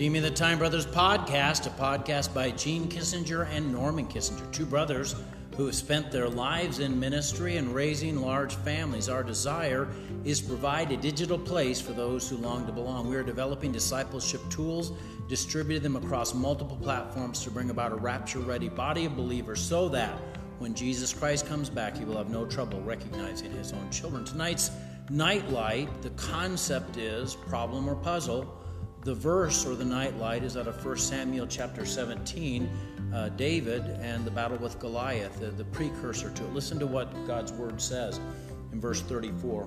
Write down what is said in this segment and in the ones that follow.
Redeeming the Time Brothers podcast, a podcast by Gene Kissinger and Norman Kissinger, two brothers who have spent their lives in ministry and raising large families. Our desire is to provide a digital place for those who long to belong. We are developing discipleship tools, distributing them across multiple platforms to bring about a rapture ready body of believers so that when Jesus Christ comes back, he will have no trouble recognizing his own children. Tonight's Nightlight, the concept is problem or puzzle. The verse or the nightlight is out of 1 Samuel chapter 17, uh, David and the battle with Goliath, the, the precursor to it. Listen to what God's word says in verse 34.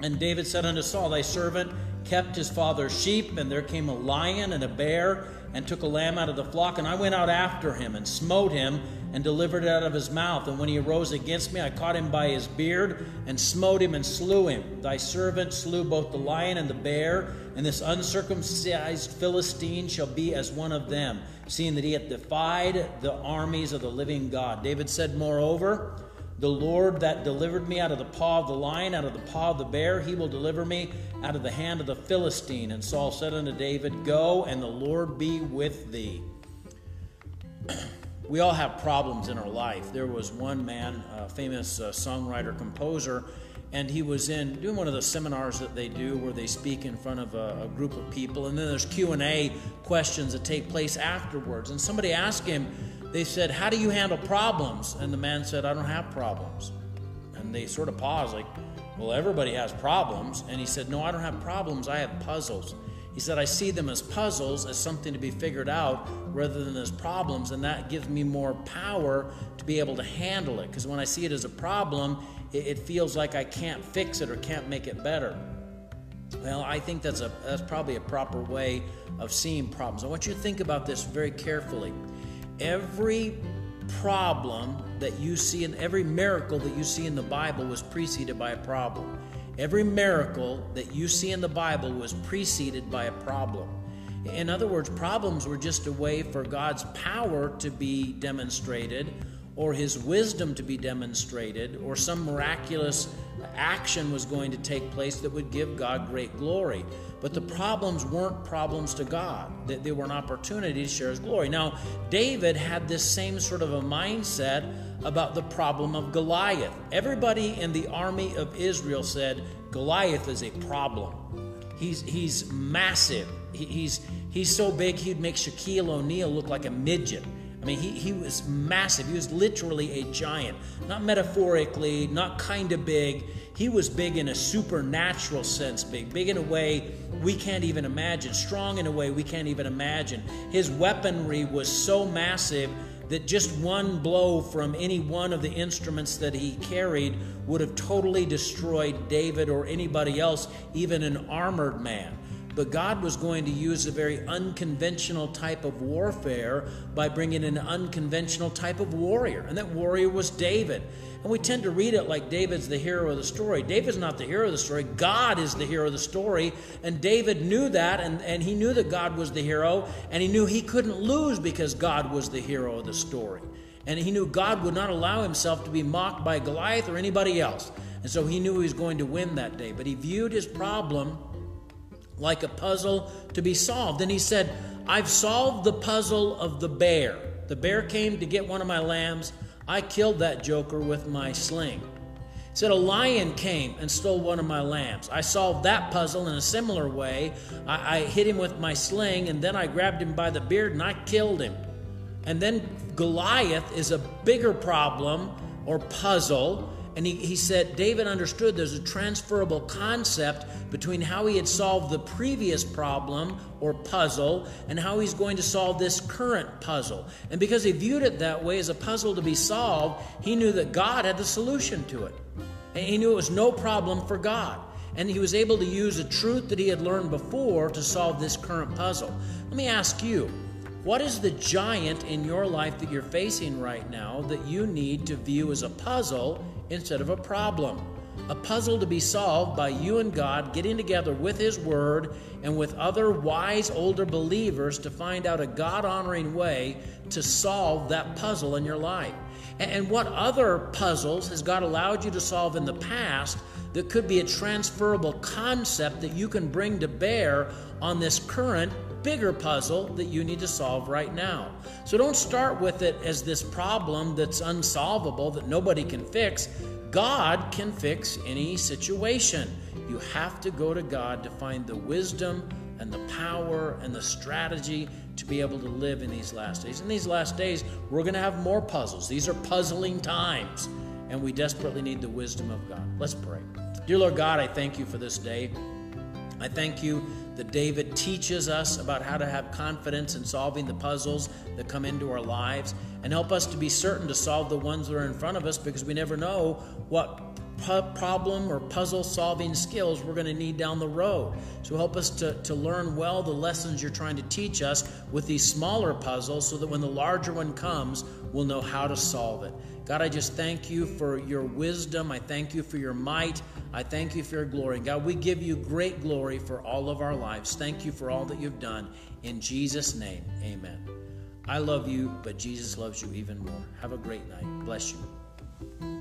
And David said unto Saul, Thy servant kept his father's sheep, and there came a lion and a bear and took a lamb out of the flock, and I went out after him and smote him and delivered it out of his mouth. And when he arose against me, I caught him by his beard and smote him and slew him. Thy servant slew both the lion and the bear, and this uncircumcised Philistine shall be as one of them, seeing that he hath defied the armies of the living God. David said, Moreover, the Lord that delivered me out of the paw of the lion, out of the paw of the bear, he will deliver me out of the hand of the Philistine. And Saul said unto David, Go, and the Lord be with thee. we all have problems in our life. There was one man, a famous uh, songwriter, composer, and he was in doing one of the seminars that they do where they speak in front of a, a group of people, and then there's Q and A questions that take place afterwards. And somebody asked him, they said, How do you handle problems? And the man said, I don't have problems. And they sort of paused, like, Well, everybody has problems. And he said, No, I don't have problems, I have puzzles. He said, I see them as puzzles, as something to be figured out, rather than as problems, and that gives me more power to be able to handle it. Because when I see it as a problem, it, it, feels like I can't fix it or can't make it better. Well, I think that's a that's probably a proper way of seeing problems. I want you to think about this very carefully. Every problem that you see in every miracle that you see in the Bible was preceded by a problem. Every miracle that you see in the Bible was preceded by a problem. In other words, problems were just a way for God's power to be demonstrated, or His wisdom to be demonstrated, or some miraculous action was going to take place that would give God great glory. But the problems weren't problems to God, they were an opportunity to share His glory. Now, David had this same sort of a mindset about the problem of Goliath. Everybody in the army of Israel said Goliath is a problem. He's, he's massive. He, he's, he's so big he'd make Shaquille O'Neal look like a midget. I mean, he, he was massive. He was literally a giant. Not metaphorically, not kind of big. He was big in a supernatural sense, big. Big in a way we can't even imagine. Strong in a way we can't even imagine. His weaponry was so massive that just one blow from any one of the instruments that he carried would have totally destroyed David or anybody else, even an armored man. But God was going to use a very unconventional type of warfare by bringing an unconventional type of warrior. And that warrior was David. And we tend to read it like David's the hero of the story. David's not the hero of the story. God is the hero of the story. And David knew that, and, and he knew that God was the hero, and he knew he couldn't lose because God was the hero of the story. And he knew God would not allow himself to be mocked by Goliath or anybody else. And so he knew he was going to win that day. But he viewed his problem like a puzzle to be solved. And he said, I've solved the puzzle of the bear. The bear came to get one of my lambs. I killed that joker with my sling. He said, A lion came and stole one of my lambs. I solved that puzzle in a similar way. I, I hit him with my sling, and then I grabbed him by the beard and I killed him. And then Goliath is a bigger problem or puzzle and he, he said David understood there's a transferable concept between how he had solved the previous problem or puzzle and how he's going to solve this current puzzle. And because he viewed it that way as a puzzle to be solved, he knew that God had the solution to it. And he knew it was no problem for God. And he was able to use a truth that he had learned before to solve this current puzzle. Let me ask you what is the giant in your life that you're facing right now that you need to view as a puzzle instead of a problem? A puzzle to be solved by you and God getting together with His Word and with other wise older believers to find out a God honoring way to solve that puzzle in your life. And what other puzzles has God allowed you to solve in the past that could be a transferable concept that you can bring to bear on this current bigger puzzle that you need to solve right now. So don't start with it as this problem that's unsolvable that nobody can fix. God can fix any situation. You have to go to God to find the wisdom and the power and the strategy to be able to live in these last days. In these last days, we're going to have more puzzles. These are puzzling times, and we desperately need the wisdom of God. Let's pray. Dear Lord God, I thank you for this day. I thank you that David teaches us about how to have confidence in solving the puzzles that come into our lives. And help us to be certain to solve the ones that are in front of us because we never know what problem or puzzle solving skills we're going to need down the road. So help us to, to learn well the lessons you're trying to teach us with these smaller puzzles so that when the larger one comes, we'll know how to solve it. God, I just thank you for your wisdom. I thank you for your might. I thank you for your glory. God, we give you great glory for all of our lives. Thank you for all that you've done. In Jesus' name, amen. I love you, but Jesus loves you even more. Have a great night. Bless you.